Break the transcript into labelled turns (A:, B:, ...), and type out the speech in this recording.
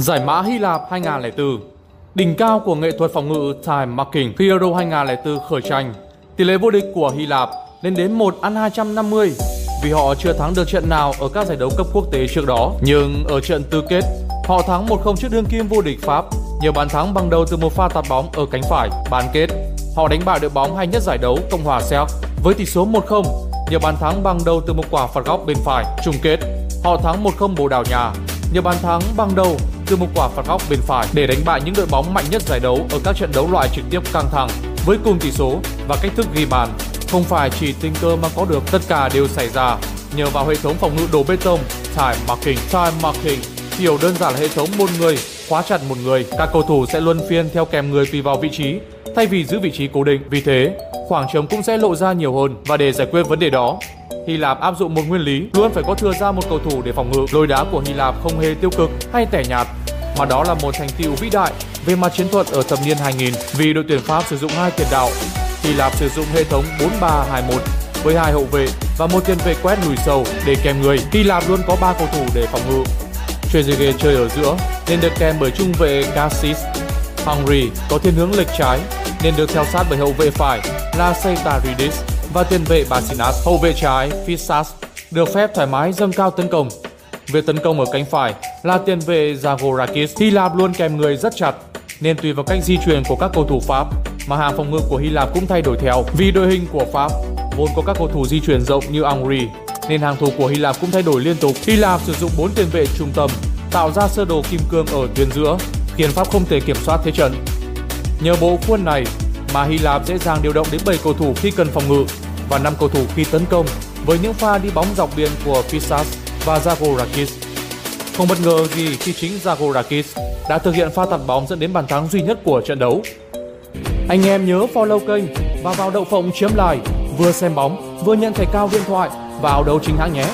A: Giải mã Hy Lạp 2004 Đỉnh cao của nghệ thuật phòng ngự time marking khi Euro 2004 khởi tranh Tỷ lệ vô địch của Hy Lạp lên đến 1 ăn 250 vì họ chưa thắng được trận nào ở các giải đấu cấp quốc tế trước đó. Nhưng ở trận tứ kết, họ thắng 1-0 trước đương kim vô địch Pháp nhờ bàn thắng bằng đầu từ một pha tạt bóng ở cánh phải. Bán kết, họ đánh bại đội bóng hay nhất giải đấu Cộng hòa Séc với tỷ số 1-0 nhờ bàn thắng bằng đầu từ một quả phạt góc bên phải. Chung kết, họ thắng 1-0 Bồ Đào Nha nhờ bàn thắng bằng đầu từ một quả phạt góc bên phải để đánh bại những đội bóng mạnh nhất giải đấu ở các trận đấu loại trực tiếp căng thẳng với cùng tỷ số và cách thức ghi bàn. Không phải chỉ tình cờ mà có được, tất cả đều xảy ra nhờ vào hệ thống phòng ngự đổ bê tông time marking. Time marking hiểu đơn giản là hệ thống một người khóa chặt một người. Các cầu thủ sẽ luân phiên theo kèm người tùy vào vị trí thay vì giữ vị trí cố định. Vì thế, khoảng trống cũng sẽ lộ ra nhiều hơn và để giải quyết vấn đề đó, Hy Lạp áp dụng một nguyên lý luôn phải có thừa ra một cầu thủ để phòng ngự. Lối đá của Hy Lạp không hề tiêu cực hay tẻ nhạt, mà đó là một thành tựu vĩ đại về mặt chiến thuật ở thập niên 2000 vì đội tuyển Pháp sử dụng hai tiền đạo. Hy Lạp sử dụng hệ thống 4-3-2-1 với hai hậu vệ và một tiền vệ quét lùi sâu để kèm người. Hy Lạp luôn có ba cầu thủ để phòng ngự. Trezeguet chơi ở giữa nên được kèm bởi trung vệ Cassis. Hungary có thiên hướng lệch trái nên được theo sát bởi hậu vệ phải là Seitaridis và tiền vệ Basinas. Hậu vệ trái Fisas được phép thoải mái dâng cao tấn công. Về tấn công ở cánh phải là tiền vệ Zagorakis. Hy Lạp luôn kèm người rất chặt nên tùy vào cách di chuyển của các cầu thủ Pháp mà hàng phòng ngự của Hy Lạp cũng thay đổi theo. Vì đội hình của Pháp vốn có các cầu thủ di chuyển rộng như Angri, nên hàng thủ của Hy Lạp cũng thay đổi liên tục. Hy Lạp sử dụng 4 tiền vệ trung tâm tạo ra sơ đồ kim cương ở tuyến giữa khiến Pháp không thể kiểm soát thế trận. Nhờ bộ khuôn này mà Hy Lạp dễ dàng điều động đến 7 cầu thủ khi cần phòng ngự và 5 cầu thủ khi tấn công với những pha đi bóng dọc biên của Pisas và Zagorakis. Không bất ngờ gì khi chính Zagorakis đã thực hiện pha tạt bóng dẫn đến bàn thắng duy nhất của trận đấu. Anh em nhớ follow kênh và vào đậu phộng chiếm lại, vừa xem bóng vừa nhận thẻ cao điện thoại vào đấu chính hãng nhé.